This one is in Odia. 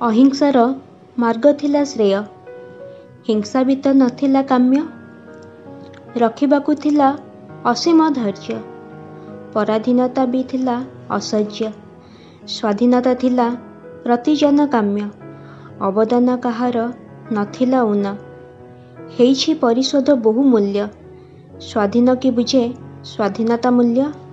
ଅହିଂସାର ମାର୍ଗ ଥିଲା ଶ୍ରେୟ। ହିଂସା ବି ତ ନଥିଲା କାମ୍ୟ। ରଖିବାକୁ ଥିଲା ଅସୀମ ଧୈର୍ଯ୍ୟ। ପରାଧୀନତା ବି ଥିଲା ଅସହ୍ୟ। ସ୍ୱାଧୀନତା ଥିଲା ପ୍ରତିଜନ କାମ୍ୟ। ଅବଦାନ କାହାର ନଥିଲା ଉନ ହେଇଛି ପରିଶୋଧ ବହୁ ମୂଲ୍ୟ ସ୍ୱାଧୀନ କି ବୁଝେ ସ୍ୱାଧୀନତା ମୂଲ୍ୟ?